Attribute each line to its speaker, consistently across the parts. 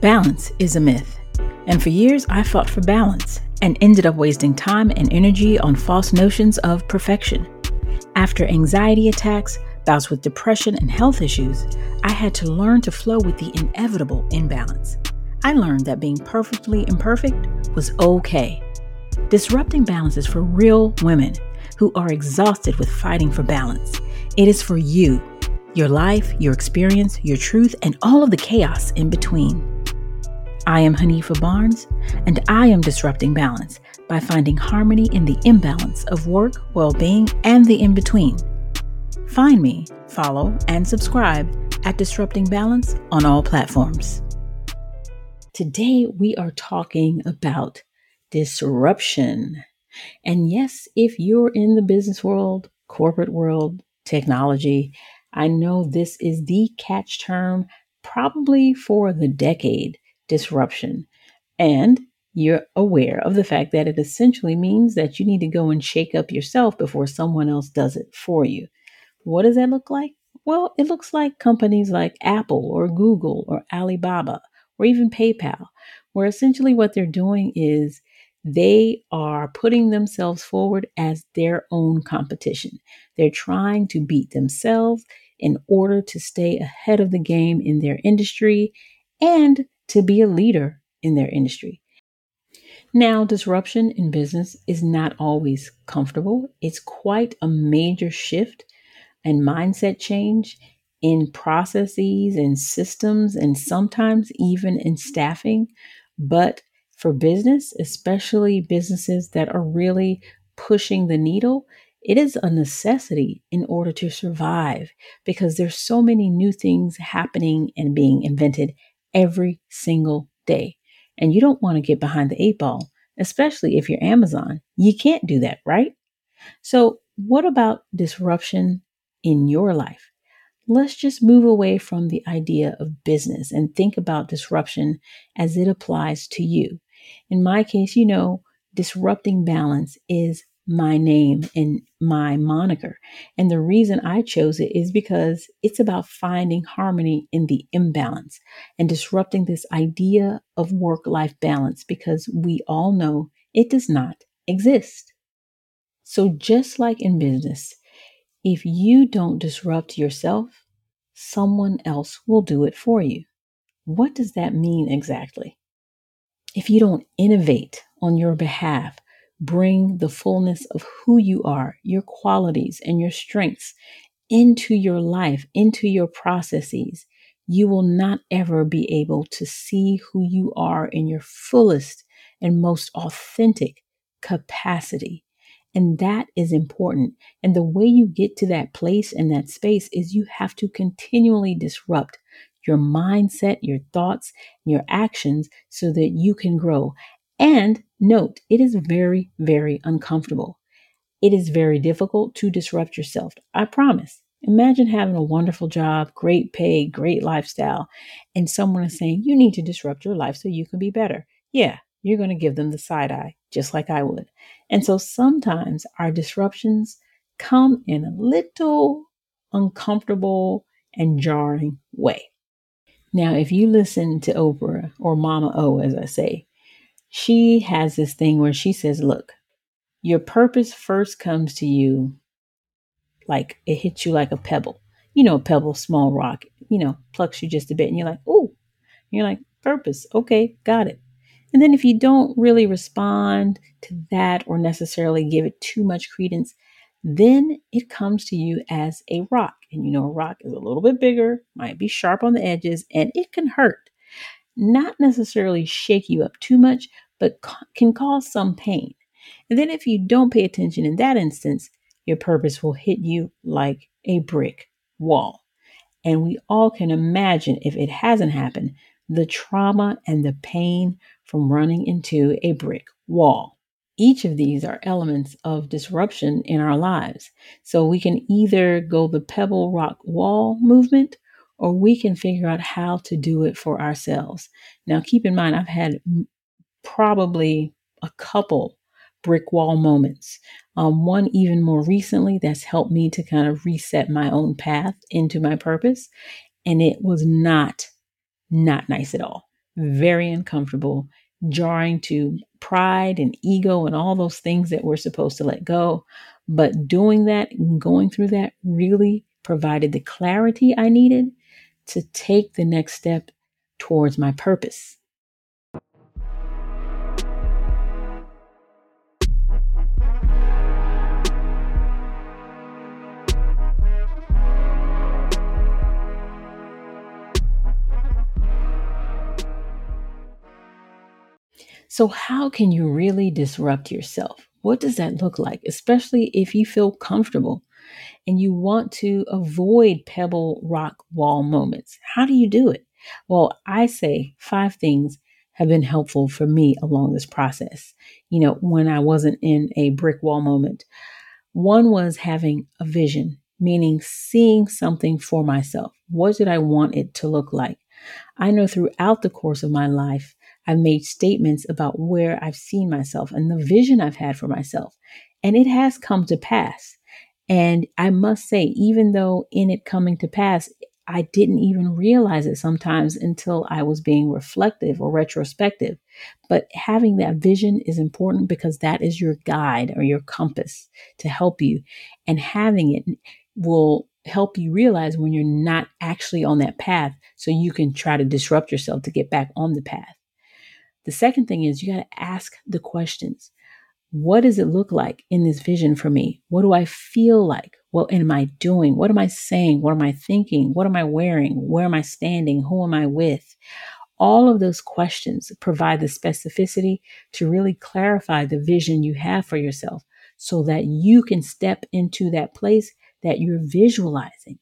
Speaker 1: Balance is a myth. And for years, I fought for balance and ended up wasting time and energy on false notions of perfection. After anxiety attacks, bouts with depression, and health issues, I had to learn to flow with the inevitable imbalance. I learned that being perfectly imperfect was okay. Disrupting balance is for real women who are exhausted with fighting for balance. It is for you, your life, your experience, your truth, and all of the chaos in between. I am Hanifa Barnes, and I am disrupting balance by finding harmony in the imbalance of work, well being, and the in between. Find me, follow, and subscribe at Disrupting Balance on all platforms. Today, we are talking about disruption. And yes, if you're in the business world, corporate world, technology, I know this is the catch term probably for the decade disruption. And you're aware of the fact that it essentially means that you need to go and shake up yourself before someone else does it for you. What does that look like? Well, it looks like companies like Apple or Google or Alibaba or even PayPal, where essentially what they're doing is they are putting themselves forward as their own competition. They're trying to beat themselves in order to stay ahead of the game in their industry and to be a leader in their industry. Now, disruption in business is not always comfortable. It's quite a major shift and mindset change in processes and systems, and sometimes even in staffing. But for business, especially businesses that are really pushing the needle, it is a necessity in order to survive because there's so many new things happening and being invented every single day. And you don't want to get behind the eight ball, especially if you're Amazon. You can't do that, right? So, what about disruption in your life? Let's just move away from the idea of business and think about disruption as it applies to you. In my case, you know, disrupting balance is my name and my moniker. And the reason I chose it is because it's about finding harmony in the imbalance and disrupting this idea of work life balance because we all know it does not exist. So, just like in business, if you don't disrupt yourself, someone else will do it for you. What does that mean exactly? If you don't innovate on your behalf, bring the fullness of who you are, your qualities, and your strengths into your life, into your processes, you will not ever be able to see who you are in your fullest and most authentic capacity. And that is important. And the way you get to that place and that space is you have to continually disrupt your mindset, your thoughts, your actions so that you can grow. And note, it is very, very uncomfortable. It is very difficult to disrupt yourself. I promise. Imagine having a wonderful job, great pay, great lifestyle, and someone is saying you need to disrupt your life so you can be better. Yeah, you're going to give them the side eye, just like I would. And so sometimes our disruptions come in a little uncomfortable and jarring way. Now, if you listen to Oprah or Mama O, as I say, she has this thing where she says, Look, your purpose first comes to you like it hits you like a pebble. You know, a pebble, small rock, you know, plucks you just a bit, and you're like, Oh, you're like, Purpose. Okay, got it. And then if you don't really respond to that or necessarily give it too much credence, then it comes to you as a rock. And you know, a rock is a little bit bigger, might be sharp on the edges, and it can hurt not necessarily shake you up too much, but can cause some pain. And then if you don't pay attention in that instance, your purpose will hit you like a brick wall. And we all can imagine, if it hasn't happened, the trauma and the pain from running into a brick wall. Each of these are elements of disruption in our lives. So we can either go the pebble rock wall movement or we can figure out how to do it for ourselves. Now, keep in mind, I've had probably a couple brick wall moments. Um, one even more recently that's helped me to kind of reset my own path into my purpose. And it was not, not nice at all. very uncomfortable, jarring to pride and ego and all those things that we're supposed to let go. But doing that, going through that, really provided the clarity I needed to take the next step towards my purpose. So, how can you really disrupt yourself? What does that look like, especially if you feel comfortable and you want to avoid pebble rock wall moments? How do you do it? Well, I say five things have been helpful for me along this process. You know, when I wasn't in a brick wall moment, one was having a vision, meaning seeing something for myself. What did I want it to look like? I know throughout the course of my life, I've made statements about where I've seen myself and the vision I've had for myself. And it has come to pass. And I must say, even though in it coming to pass, I didn't even realize it sometimes until I was being reflective or retrospective. But having that vision is important because that is your guide or your compass to help you. And having it will help you realize when you're not actually on that path so you can try to disrupt yourself to get back on the path. The second thing is you got to ask the questions. What does it look like in this vision for me? What do I feel like? What am I doing? What am I saying? What am I thinking? What am I wearing? Where am I standing? Who am I with? All of those questions provide the specificity to really clarify the vision you have for yourself so that you can step into that place that you're visualizing.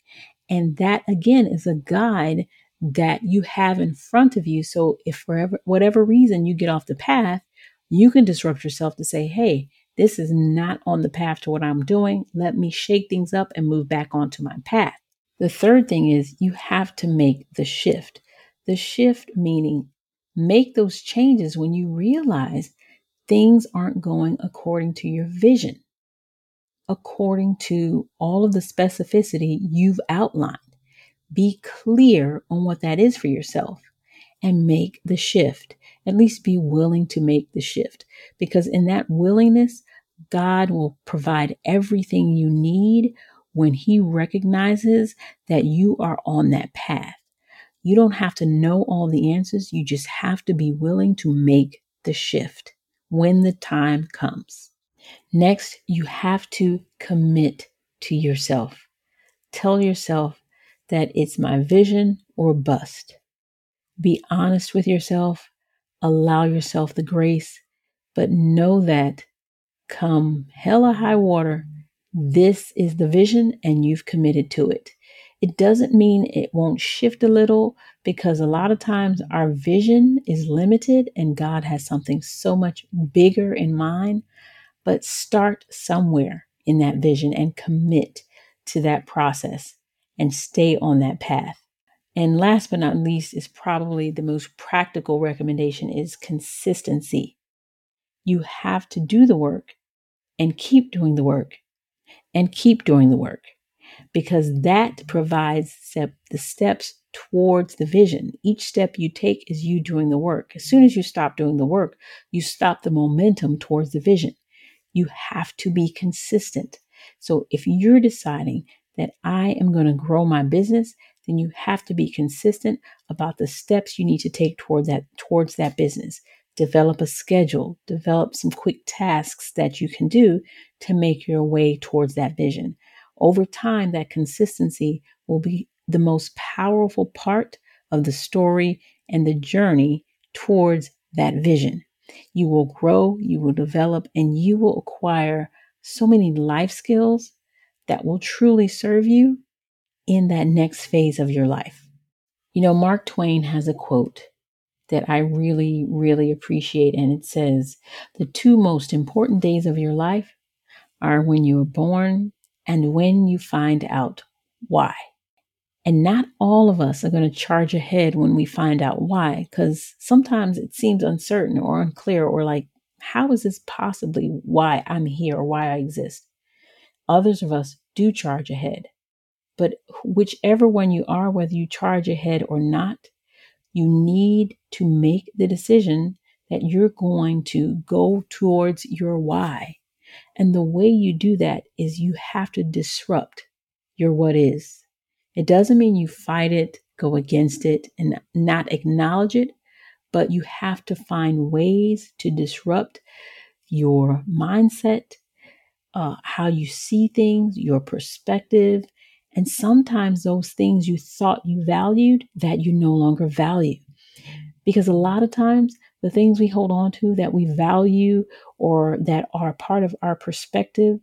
Speaker 1: And that again is a guide that you have in front of you. So if for whatever reason you get off the path, you can disrupt yourself to say, hey, this is not on the path to what I'm doing. Let me shake things up and move back onto my path. The third thing is you have to make the shift. The shift meaning make those changes when you realize things aren't going according to your vision, according to all of the specificity you've outlined. Be clear on what that is for yourself and make the shift. At least be willing to make the shift because in that willingness, God will provide everything you need when He recognizes that you are on that path. You don't have to know all the answers, you just have to be willing to make the shift when the time comes. Next, you have to commit to yourself. Tell yourself that it's my vision or bust. Be honest with yourself, allow yourself the grace, but know that come hell or high water, this is the vision and you've committed to it. It doesn't mean it won't shift a little because a lot of times our vision is limited and God has something so much bigger in mind. But start somewhere in that vision and commit to that process and stay on that path. And last but not least is probably the most practical recommendation is consistency. You have to do the work and keep doing the work and keep doing the work because that provides the steps towards the vision. Each step you take is you doing the work. As soon as you stop doing the work, you stop the momentum towards the vision. You have to be consistent. So if you're deciding that I am going to grow my business, then you have to be consistent about the steps you need to take toward that towards that business. Develop a schedule, develop some quick tasks that you can do to make your way towards that vision. Over time, that consistency will be the most powerful part of the story and the journey towards that vision. You will grow, you will develop, and you will acquire so many life skills that will truly serve you in that next phase of your life. You know, Mark Twain has a quote that I really, really appreciate, and it says, The two most important days of your life are when you are born and when you find out why. And not all of us are going to charge ahead when we find out why, because sometimes it seems uncertain or unclear, or like, how is this possibly why I'm here or why I exist? Others of us do charge ahead. But whichever one you are, whether you charge ahead or not, you need to make the decision that you're going to go towards your why. And the way you do that is you have to disrupt your what is. It doesn't mean you fight it, go against it, and not acknowledge it, but you have to find ways to disrupt your mindset, uh, how you see things, your perspective, and sometimes those things you thought you valued that you no longer value. Because a lot of times, the things we hold on to that we value or that are part of our perspective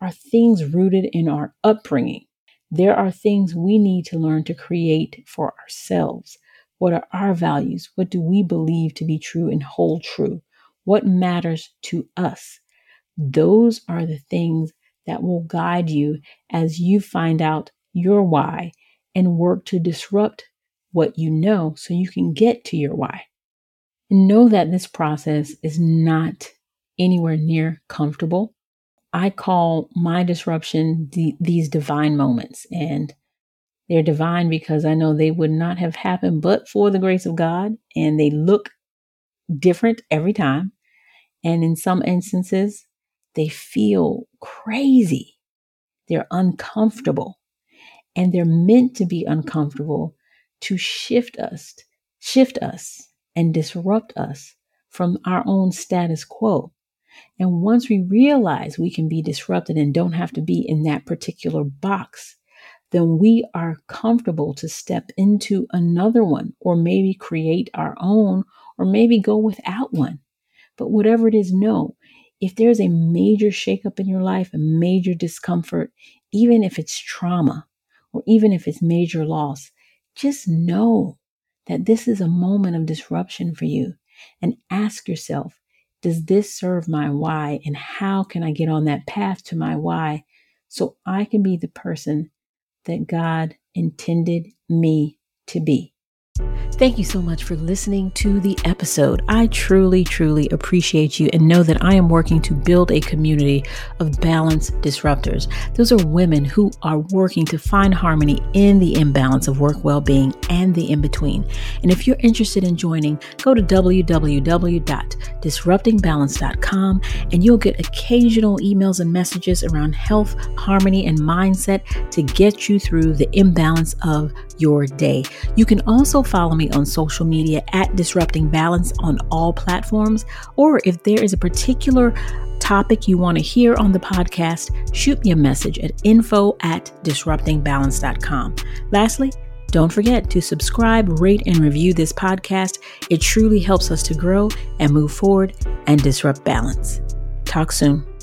Speaker 1: are things rooted in our upbringing. There are things we need to learn to create for ourselves. What are our values? What do we believe to be true and hold true? What matters to us? Those are the things that will guide you as you find out your why and work to disrupt what you know so you can get to your why. And know that this process is not anywhere near comfortable. I call my disruption the, these divine moments, and they're divine because I know they would not have happened but for the grace of God, and they look different every time. And in some instances, they feel crazy. They're uncomfortable. And they're meant to be uncomfortable to shift us, shift us and disrupt us from our own status quo. And once we realize we can be disrupted and don't have to be in that particular box, then we are comfortable to step into another one or maybe create our own or maybe go without one. But whatever it is, know if there's a major shakeup in your life, a major discomfort, even if it's trauma or even if it's major loss, just know that this is a moment of disruption for you and ask yourself, does this serve my why? And how can I get on that path to my why so I can be the person that God intended me to be? Thank you so much for listening to the episode. I truly, truly appreciate you and know that I am working to build a community of balance disruptors. Those are women who are working to find harmony in the imbalance of work well being and the in between. And if you're interested in joining, go to www.disruptingbalance.com and you'll get occasional emails and messages around health, harmony, and mindset to get you through the imbalance of your day. You can also follow me me on social media at Disrupting Balance on all platforms. Or if there is a particular topic you want to hear on the podcast, shoot me a message at info at disruptingbalance.com. Lastly, don't forget to subscribe, rate, and review this podcast. It truly helps us to grow and move forward and disrupt balance. Talk soon.